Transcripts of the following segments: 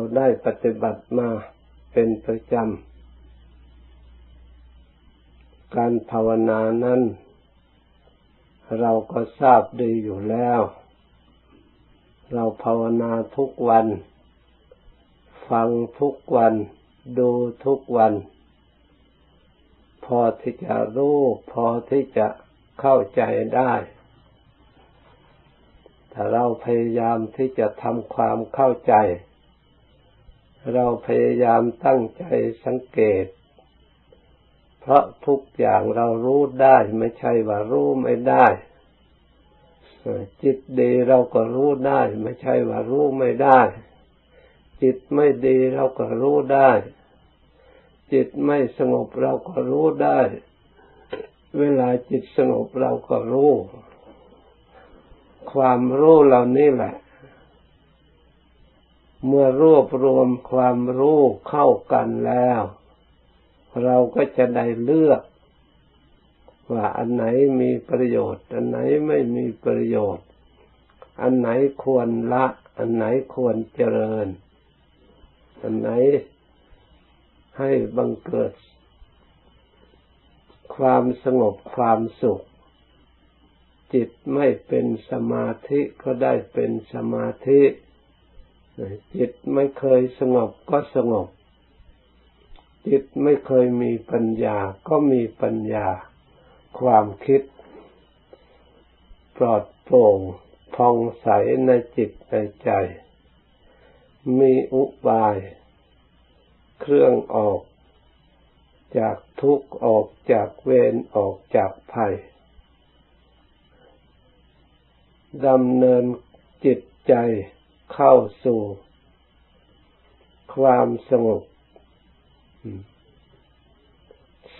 เราได้ปฏิบัติมาเป็นประจำ การภาวนานั้น เราก็ทราบดีอยู่แล้ว เราภาวนาทุกวัน ฟังทุกวัน ดูทุกวัน พอที่จะรู้ พอที่จะเข้าใจได้ถ้าเราพยายามที่จะทำความเข้าใจ เราพยายามตั้งใจสังเกต เพราะทุกอย่างเรารู้ได้ไม่ใช่ว่ารู้ไม่ได้จิตดีเราก็รู้ได้ ไม่ใช่ว่ารู้ไม่ได้ จิตไม่ดีเราก็รู้ได้ จิตไม่สงบเราก็รู้ได้ เวลาจิตสงบเราก็รู้ ความรู้เหล่านี้แหละ เมื่อรวบรวมความรู้เข้ากันแล้ว เราก็จะได้เลือก ว่าอันไหนมีประโยชน์ อันไหนไม่มีประโยชน์ อันไหนควรละ อันไหนควรเจริญ อันไหนให้บังเกิด ความสงบความสุข จิตไม่เป็นสมาธิก็ได้เป็นสมาธิ จิตไม่เคยสงบก็สงบ จิตไม่เคยมีปัญญาก็มีปัญญา ความคิด ปลอดโปร่งพองใสในจิตในใจ มีอุบาย เครื่องออก จากทุกข์ออกจากเวรออกจากภัยดำเนินจิตใจ เข้าสู่ความสงบ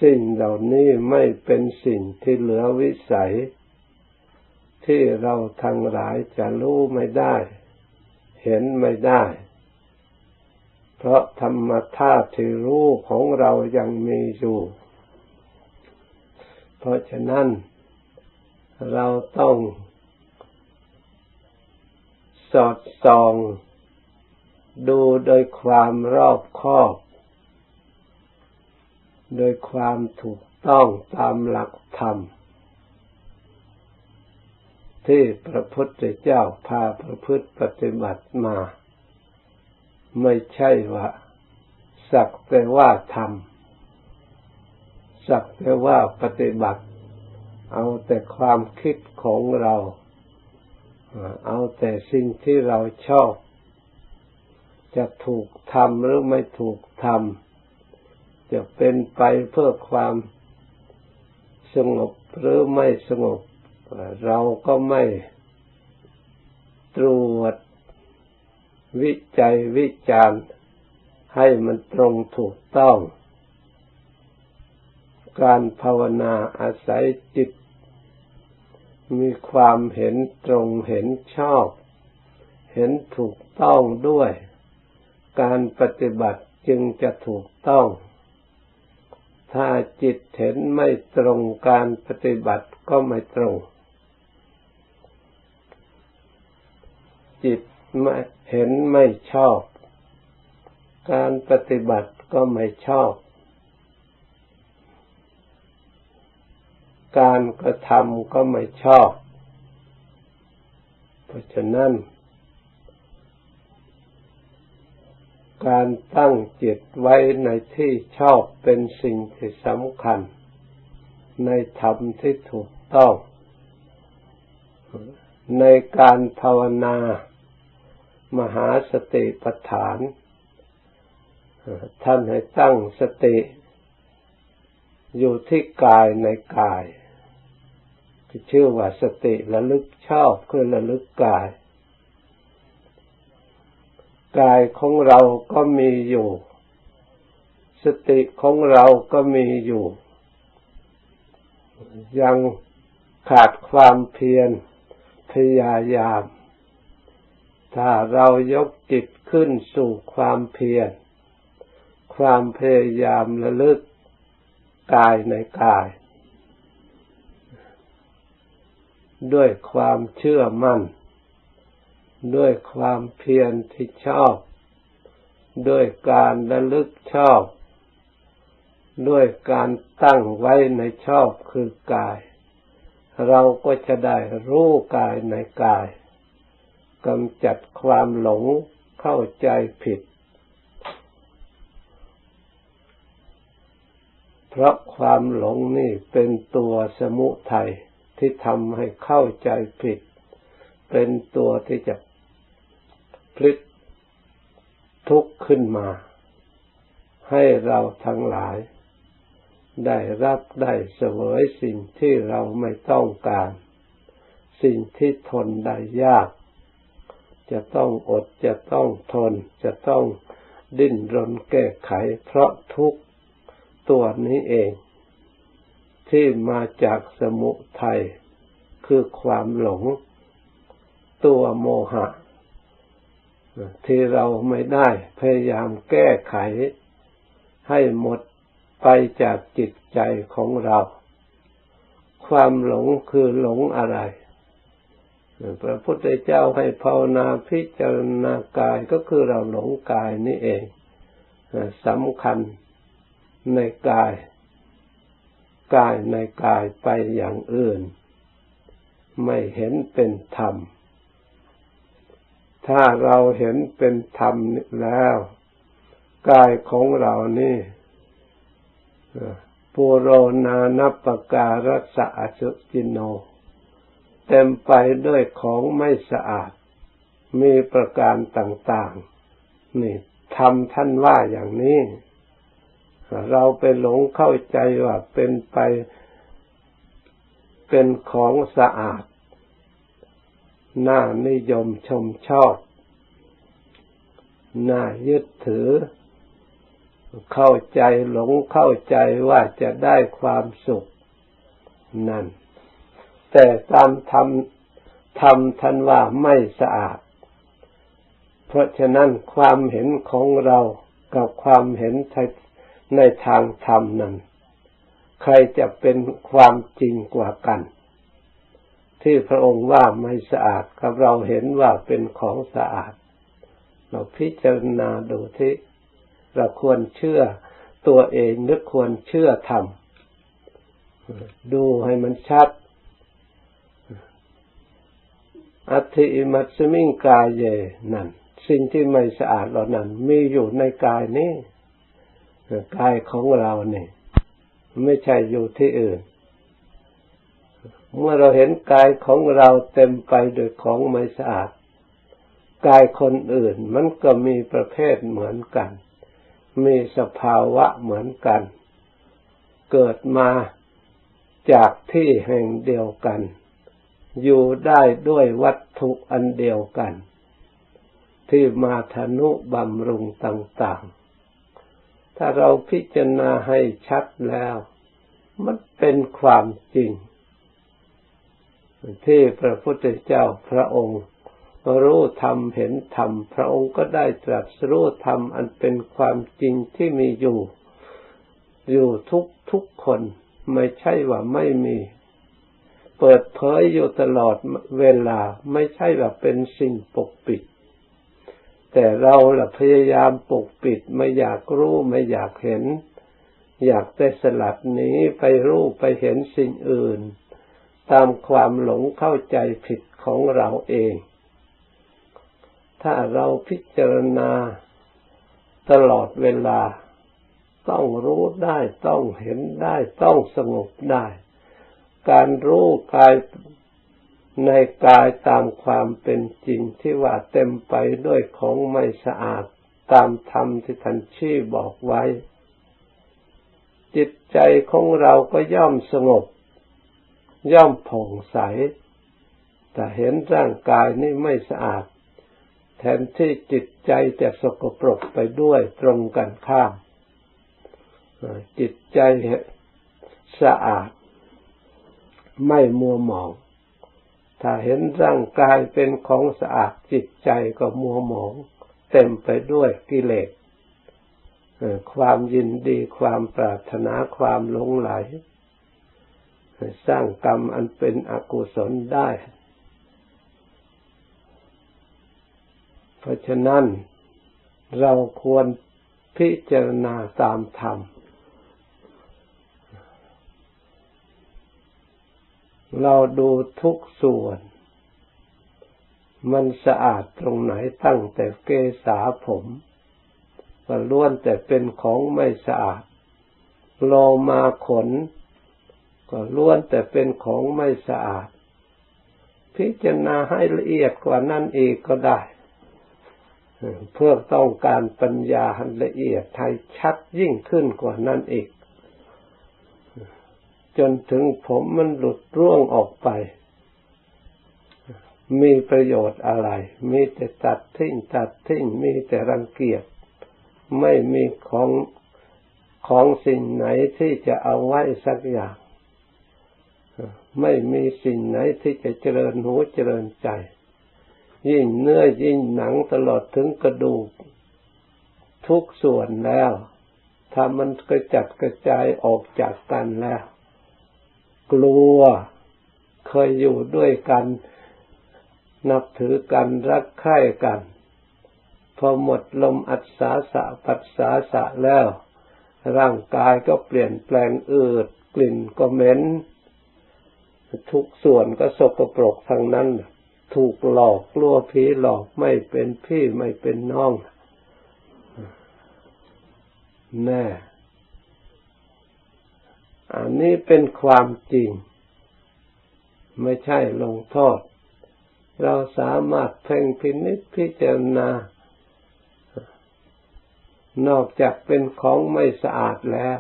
สิ่งเหล่านี้ไม่เป็นสิ่งที่เหลือวิสัย ที่เราทั้งหลายจะรู้ไม่ได้ เห็นไม่ได้ เพราะธรรมธาตุที่รู้ของเรายังมีอยู่ เพราะฉะนั้นเราต้อง สอดส่อง ดูโดยความรอบคอบ โดยความถูกต้องตามหลักธรรม ที่พระพุทธเจ้าพาประพฤติปฏิบัติมา ไม่ใช่ว่าสักแต่ว่าทำสักแต่ว่าปฏิบัติ เอาแต่ความคิดของเรา เอาแต่สิ่งที่เราชอบ จะถูกทำหรือไม่ถูกทำจะเป็นไปเพื่อความสงบหรือไม่สงบ เราก็ไม่ตรวจวิจัยวิจารณ์ให้มันตรงถูกต้อง การภาวนาอาศัยจิต มีความเห็นตรงเห็นชอบ เห็นถูกต้องด้วย การปฏิบัติจึงจะถูกต้อง ถ้าจิตเห็นไม่ตรงการปฏิบัติก็ไม่ตรง จิตไม่เห็นไม่ชอบ การปฏิบัติก็ไม่ชอบ การกระทำก็ไม่ชอบ เพราะฉะนั้น การตั้งจิตไว้ในที่ชอบเป็นสิ่งที่สำคัญ ในธรรมที่ถูกต้อง ในการภาวนามหาสติปัฏฐานท่านให้ตั้งสติ อยู่ที่กายในกาย ชื่อว่าสติระลึกชอบคือระลึกกาย กายของเราก็มีอยู่ สติของเราก็มีอยู่ ยังขาดความเพียรพยายาม ถ้าเรายกจิตขึ้นสู่ความเพียรความพยายามระลึกกายในกาย ด้วยความเชื่อมั่น ด้วยความเพียรที่ชอบ ด้วยการระลึกชอบ ด้วยการตั้งไว้ในชอบคือกาย เราก็จะได้รู้กายในกายกำจัดความหลงเข้าใจผิด เพราะความหลงนี่เป็นตัวสมุทัย ที่ทำให้เข้าใจผิด เป็นตัวที่จะพลิกทุกข์ขึ้นมา ให้เราทั้งหลาย ได้รับได้เสวยสิ่งที่เราไม่ต้องการ สิ่งที่ทนได้ยาก จะต้องอดจะต้องทน จะต้องดิ้นรนแก้ไข เพราะทุกตัวนี้เอง ที่มาจากสมุทัยคือความหลงตัวโมหะ ที่เราไม่ได้พยายามแก้ไข ให้หมดไปจากจิตใจของเรา ความหลงคือหลงอะไรพระพุทธเจ้าให้ภาวนาพิจารณากายก็คือเราหลงกายนี่เองสำคัญในกาย กายในกายไปอย่างอื่น ไม่เห็นเป็นธรรม ถ้าเราเห็นเป็นธรรมแล้ว กายของเรานี่ปุโรนานัปการัสะอจุจิโน เต็มไปด้วยของไม่สะอาด มีประการต่าง ๆ นี่ทำท่านว่าอย่างนี้ เราไปหลงเข้าใจว่าเป็นไปเป็นของสะอาด น่านิยมชมชอบ น่ายึดถือ เข้าใจหลงเข้าใจว่าจะได้ความสุขนั่น แต่ตามธรรมธรรมท่านว่าไม่สะอาด เพราะฉะนั้นความเห็นของเรากับความเห็น ในทางธรรมนั้น ใครจะเป็นความจริงกว่ากัน ที่พระองค์ว่าไม่สะอาดกับเราเห็นว่าเป็นของสะอาด เราพิจารณาดูที่เราควรเชื่อตัวเองหรือควรเชื่อธรรมดูให้มันชัด อัติมัตสมิงกายเยนั่นสิ่งที่ไม่สะอาดเหล่านั้น มีอยู่ในกายนี้ กายของเราเนี่ย ไม่ใช่อยู่ที่อื่น เมื่อเราเห็นกายของเราเต็มไปด้วยของไม่สะอาด กายคนอื่นมันก็มีประเภทเหมือนกัน มีสภาวะเหมือนกัน เกิดมาจากที่แห่งเดียวกัน อยู่ได้ด้วยวัตถุอันเดียวกัน ที่มาทนุบำรุงต่าง ๆ ถ้าเราพิจารณาให้ชัดแล้ว มันเป็นความจริง ที่พระพุทธเจ้าพระองค์รู้ธรรมเห็นธรรมพระองค์ก็ได้ตรัสรู้ธรรมอันเป็นความจริงที่มีอยู่ อยู่ทุกทุกคนไม่ใช่ว่าไม่มี เปิดเผยอยู่ตลอดเวลา ไม่ใช่ว่าเป็นสิ่งปกปิด แต่เราล่ะพยายามปกปิดไม่อยากรู้ไม่อยากเห็น อยากแต่สลัดนี้ไปรู้ไปเห็นสิ่งอื่น ตามความหลงเข้าใจผิดของเราเอง ถ้าเราพิจารณาตลอดเวลา ต้องรู้ได้ต้องเห็นได้ต้องสงบได้ การรู้กาย ในกายตามความเป็นจริงที่ว่าเต็มไปด้วยของไม่สะอาดตามธรรมที่ท่านชี้บอกไว้ จิตใจของเราก็ย่อมสงบ ย่อมผ่องใส แต่เห็นร่างกายนี่ไม่สะอาด แทนที่จิตใจจะสกปรกไปด้วยตรงกันข้าม จิตใจสะอาด ไม่มัวหมอง ถ้าเห็นร่างกายเป็นของสะอาดจิตใจก็มัวหมอง เต็มไปด้วยกิเลสความยินดีความปรารถนาความหลงไหล สร้างกรรมอันเป็นอกุศลได้ เพราะฉะนั้นเราควรพิจารณาตามธรรม เราดูทุกส่วน มันสะอาดตรงไหนตั้งแต่เกษาผมก็ล้วนแต่เป็นของไม่สะอาดโลมาขน ก็ล้วนแต่เป็นของไม่สะอาด พิจารณาให้ละเอียดกว่านั้นเอีกก็ได้ เพื่อต้องการปัญญาหันละเอียดไทยชัดยิ่งขึ้นกว่านั้นอีก จนถึงผมมันหลุดร่วงออกไป มีประโยชน์อะไร มีแต่ตัดทิ้งตัดทิ้งมีแต่รังเกียจไม่มีของของสิ่งไหนที่จะเอาไว้สักอย่าง ไม่มีสิ่งไหนที่จะเจริญหูเจริญใจ ยิ่งเนื้อยิ่งหนังตลอดถึงกระดูก ทุกส่วนแล้ว ถ้ามันกระจัดกระจายออกจากกันแล้ว กลัว เคยอยู่ด้วยกัน นับถือกันรักใคร่กัน พอหมดลมอัศาสะปัสสาสะแล้ว ร่างกายก็เปลี่ยนแปลงอืด กลิ่นก็เหม็นทุกส่วนก็สกปรกทั้งนั้น ถูกหลอกกลัวผีหลอกไม่เป็นพี่ไม่เป็นน้อง แน่ อันนี้เป็นความจริง ไม่ใช่ลงโทษ เราสามารถเพ่งพินิจพิจารณานอกจากเป็นของไม่สะอาดแล้ว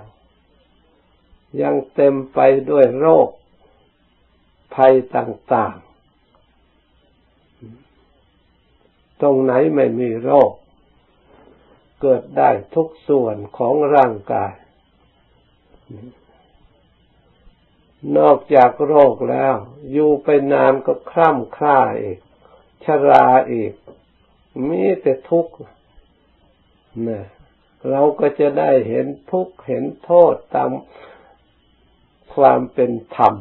ยังเต็มไปด้วยโรคภัยต่าง ๆ ตรงไหนไม่มีโรค เกิดได้ทุกส่วนของร่างกาย นอกจากโรคแล้ว อยู่ไปนานก็คล่ำคล้าอีก ชราอีก มีแต่ทุกข์นะเราก็จะได้เห็นทุกข์เห็นโทษตามความเป็นธรรม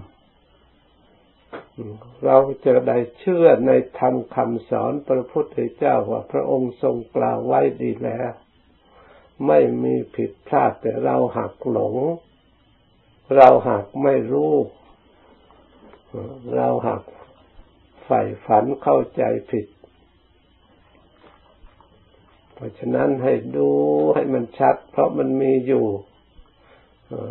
เราจะได้เชื่อในธรรมคำสอนพระพุทธเจ้าว่าพระองค์ทรงกล่าวไว้ดีแล้ว ไม่มีผิดพลาดแต่เราหักหลง เราหักไม่รู้ เราหักใฝ่ฝันเข้าใจผิด เพราะฉะนั้นให้ดูให้มันชัด เพราะมันมีอยู่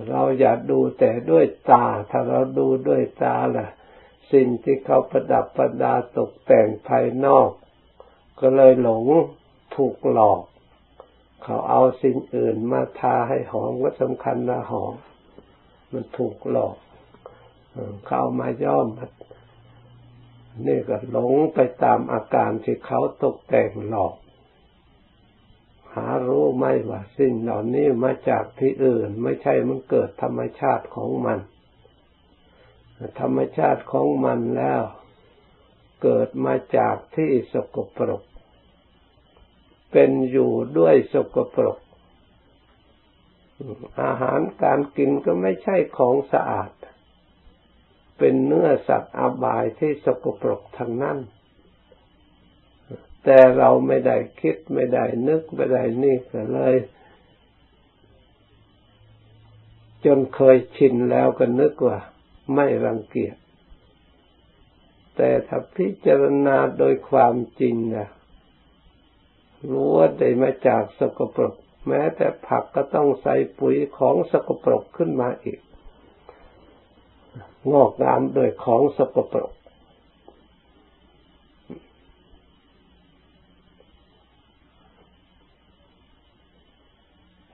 เราอย่าดูแต่ด้วยตา ถ้าเราดูด้วยตาล่ะ สิ่งที่เขาประดับประดาตกแต่งภายนอก ก็เลยหลงถูกหลอก เขาเอาสิ่งอื่นมาทาให้หอมก็สำคัญนะหอม มันถูกหลอกเขาเอามาย่อมนี่ก็หลงไปตามอาการที่เขาตกแต่งหลอก หารู้ไหมว่าสิ่งเหล่านี้มาจากที่อื่น ไม่ใช่มันเกิดธรรมชาติของมัน ธรรมชาติของมันแล้ว เกิดมาจากที่สกปรก เป็นอยู่ด้วยสกปรก อาหารการกินก็ไม่ใช่ของสะอาด เป็นเนื้อสัตว์อาบายที่สกปรกทั้งนั้น แต่เราไม่ได้คิดไม่ได้นึกไม่ได้นี่ก็เลย จนเคยชินแล้วก็นึกว่า ไม่รังเกียจ แต่ถ้าพิจารณาโดยความจริงนะรู้ว่าได้มาจากสกปรก แม้แต่ผักก็ต้องใส่ปุ๋ยของสกปรกขึ้นมาอีก งอกงามโดยของสกปรก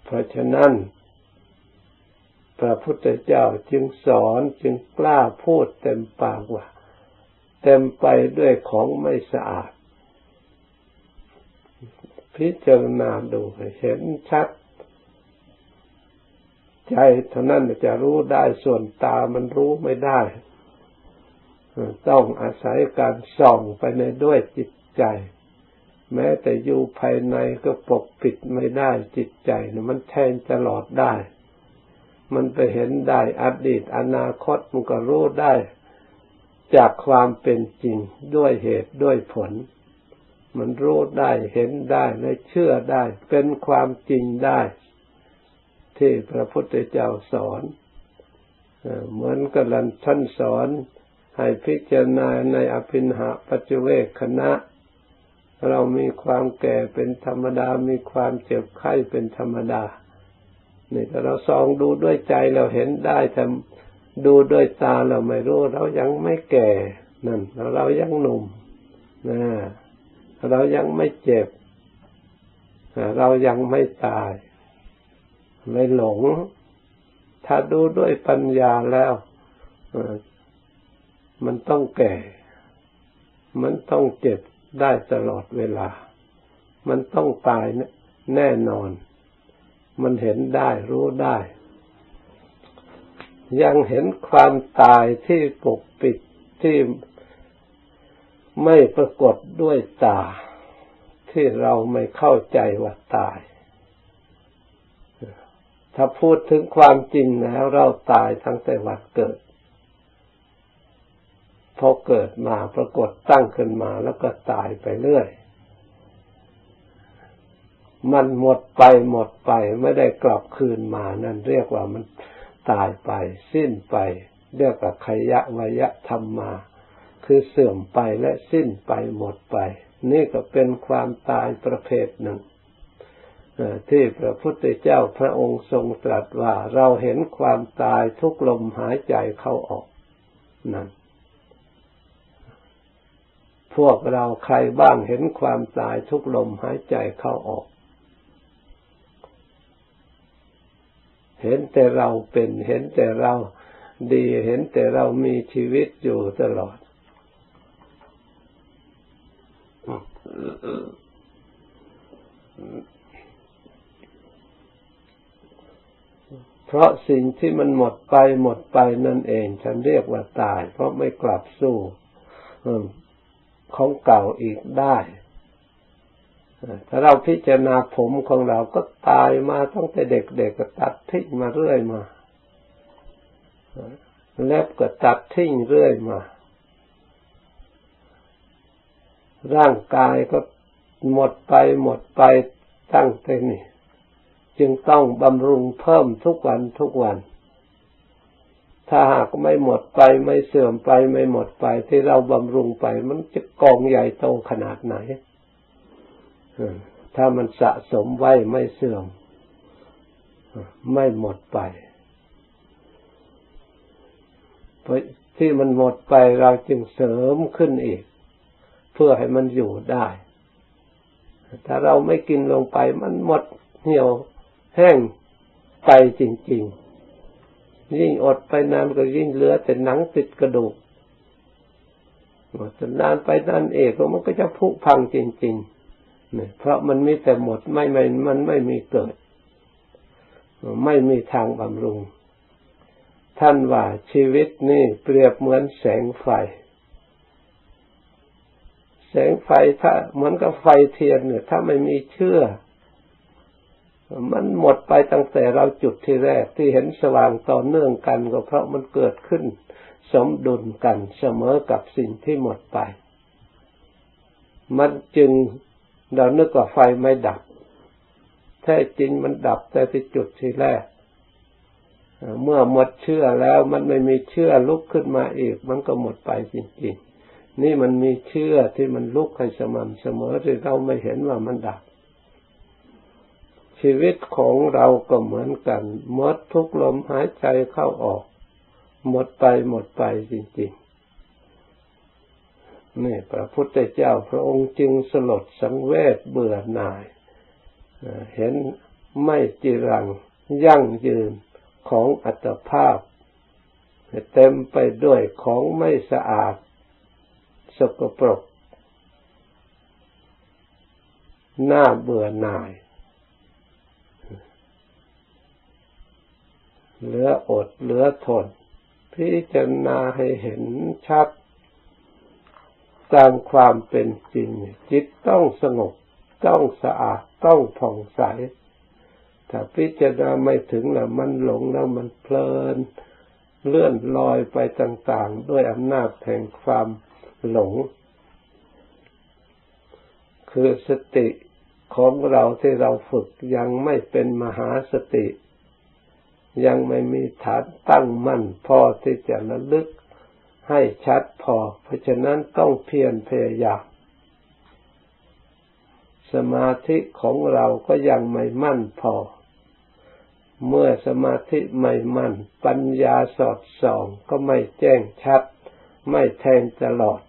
เพราะฉะนั้นพระพุทธเจ้าจึงสอนจึงกล้าพูดเต็มปากว่า เต็มไปด้วยของไม่สะอาด พิจารณาดูเห็นชัด ใจเท่านั้นจะรู้ได้ส่วนตามันรู้ไม่ได้ ต้องอาศัยการส่องไปในด้วยจิตใจ แม้แต่อยู่ภายในก็ปกปิดไม่ได้จิตใจนะมันแทงตลอดได้ มันไปเห็นได้อดีตอนาคตมันก็รู้ได้ จากความเป็นจริงด้วยเหตุด้วยผล มันรู้ได้เห็นได้และเชื่อได้ เป็นความจริงได้ ที่พระพุทธเจ้าสอนเหมือนกับท่านสอนให้พิจารณาในอภินหาปัจเวกคณะ เรามีความแก่เป็นธรรมดา มีความเจ็บไข้เป็นธรรมดานี่ถ้าเราส่องดูด้วยใจเราเห็นได้แต่ดูด้วยตาเราไม่รู้ เรายังไม่แก่นั่นเรายังหนุ่มนะ เรายังไม่เจ็บ เรายังไม่ตายไม่หลง ถ้าดูด้วยปัญญาแล้วมันต้องแก่ มันต้องเจ็บได้ตลอดเวลา มันต้องตายแน่นอน มันเห็นได้รู้ได้ ยังเห็นความตายที่ปกปิดที่ ไม่ปรากฏด้วยตา ที่เราไม่เข้าใจว่าตาย ถ้าพูดถึงความจริงแล้วเราตายทั้งแต่วันเกิด พอเกิดมาปรากฏตั้งขึ้นมาแล้วก็ตายไปเรื่อย มันหมดไปหมดไปไม่ได้กลับคืนมานั่นเรียกว่ามันตายไป สิ้นไป เรียกว่าขยะวยะธรรมมา คือเสื่อมไปและสิ้นไปหมดไป นี่ก็เป็นความตายประเภทหนึ่งที่พระพุทธเจ้าพระองค์ทรงตรัสว่าเราเห็นความตายทุกลมหายใจเข้าออกนั่นพวกเราใครบ้างเห็นความตายทุกลมหายใจเข้าออก เห็นแต่เราเป็นเห็นแต่เราดีเห็นแต่เรามีชีวิตอยู่ตลอด เพราะสิ่งที่มันหมดไปหมดไปนั่นเอง ฉันเรียกว่าตาย เพราะไม่กลับสู้ของเก่าอีกได้ถ้าเราพิจารณาผมของเราก็ตายมาตั้งแต่เด็กๆก็ตัดทิ้งมาเรื่อยมา เล็บก็ตัดทิ้งเรื่อยมา ร่างกายก็หมดไปหมดไปตั้งแต่นี่จึงต้องบำรุงเพิ่มทุกวันทุกวัน ถ้าหากไม่หมดไปไม่เสื่อมไปไม่หมดไปที่เราบำรุงไป มันจะกองใหญ่โตขนาดไหนถ้ามันสะสมไว้ไม่เสื่อม ไม่หมดไปที่มันหมดไปเราจึงเสริมขึ้นอีก เพื่อให้มันอยู่ได้ ถ้าเราไม่กินลงไปมันหมดเหี่ยวแห้งไปจริง ๆ ยิ่งอดไปนานก็ยิ่งเหลือแต่หนังติดกระดูกจนนานไปนานเอกมันก็จะพุพังจริงๆเนี่ยเพราะมันมีแต่หมดไม่ไม่มันไม่มีเกิด ไม่มีทางบำรุง ท่านว่าชีวิตนี่เปรียบเหมือนแสงไฟ แสงไฟถ้าเหมือนกับไฟเทียนเนี่ยถ้าไม่มีเชื่อ มันหมดไปตั้งแต่เราจุดที่แรกที่เห็นสว่างต่อเนื่องกันก็เพราะมันเกิดขึ้น สมดุลกันเสมอกับสิ่งที่หมดไป มันจึงเรานึกว่าไฟไม่ดับ แท้จริงมันดับแต่ที่จุดที่แรก เมื่อหมดเชื่อแล้วมันไม่มีเชื่อลุกขึ้นมาอีก มันก็หมดไปจริงๆ นี่มันมีเชื่อที่มันลุกให้สม่ำเสมอที่เราไม่เห็นว่ามันดับ ชีวิตของเราก็เหมือนกันหมดทุกลมหายใจเข้าออก หมดไปหมดไปจริงๆนี่พระพุทธเจ้าพระองค์จึงสลดสังเวชเบื่อหน่าย เห็นไม่จีรังยั่งยืนของอัตภาพ เต็มไปด้วยของไม่สะอาด กปรกหน้าเบื่อหน่าย เหลืออดเหลือทน พิจารณาให้เห็นชัด ตามความเป็นจริง จิตต้องสงบ ต้องสะอาด ต้องผ่องใส ถ้าพิจารณาไม่ถึงแล้วมันหลงแล้วมันเพลิน เลื่อนลอยไปต่าง ๆ ด้วยอำนาจแห่งความ หลง คือสติของเราที่เราฝึกยังไม่เป็นมหาสติ ยังไม่มีฐานตั้งมั่นพอที่จะระลึกให้ชัดพอ เพราะฉะนั้นต้องเพียรพยายามสมาธิของเราก็ยังไม่มั่นพอ เมื่อสมาธิไม่มั่น ปัญญาสอดส่องก็ไม่แจ้งชัด ไม่แทงตลอด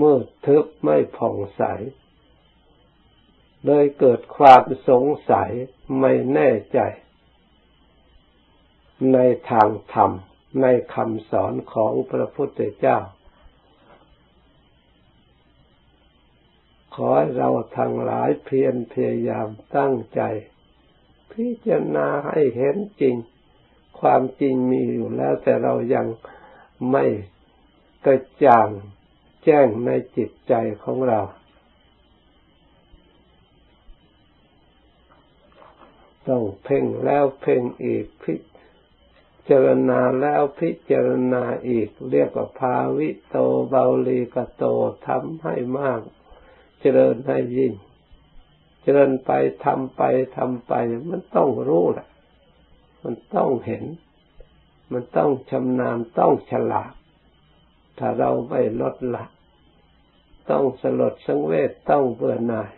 มืดทึบไม่ผ่องใส เลยเกิดความสงสัยไม่แน่ใจ ในทางธรรม ในคำสอนของพระพุทธเจ้า ขอให้เราทั้งหลายเพียรพยายามตั้งใจ พิจารณาให้เห็นจริง ความจริงมีอยู่แล้วแต่เรายังไม่กระจ่าง แจ้งในจิตใจของเรา ต้องเพ่งแล้วเพ่งอีกพิจารณาแล้วพิจารณาอีก เรียกว่าภาวิโตเบาลีกโตทำให้มาก เจริญให้ยิ่ง เจริญไปทำไปทำไป มันต้องรู้แหละมันต้องเห็น มันต้องชำนาญต้องฉลาด ถ้าเราไม่ลดละ ต้องสลดสังเวชต้องเบื่อหน่าย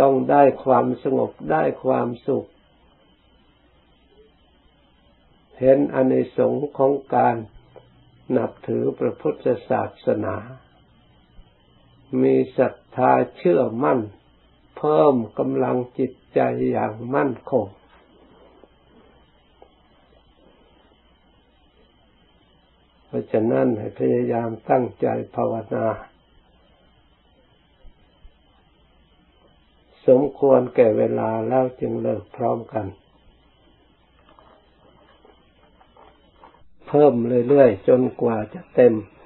ต้องได้ความสงบได้ความสุข เห็นอนิสงส์ของการนับถือพระพุทธศาสนา มีศรัทธาเชื่อมั่น เพิ่มกำลังจิตใจอย่างมั่นคง ราะฉะนั้นให้พยายามตั้งใจภาวนา สมควรแก่เวลาแล้วจึงเลิกพร้อมกัน เพิ่มเรื่อยๆจนกว่าจะเต็ม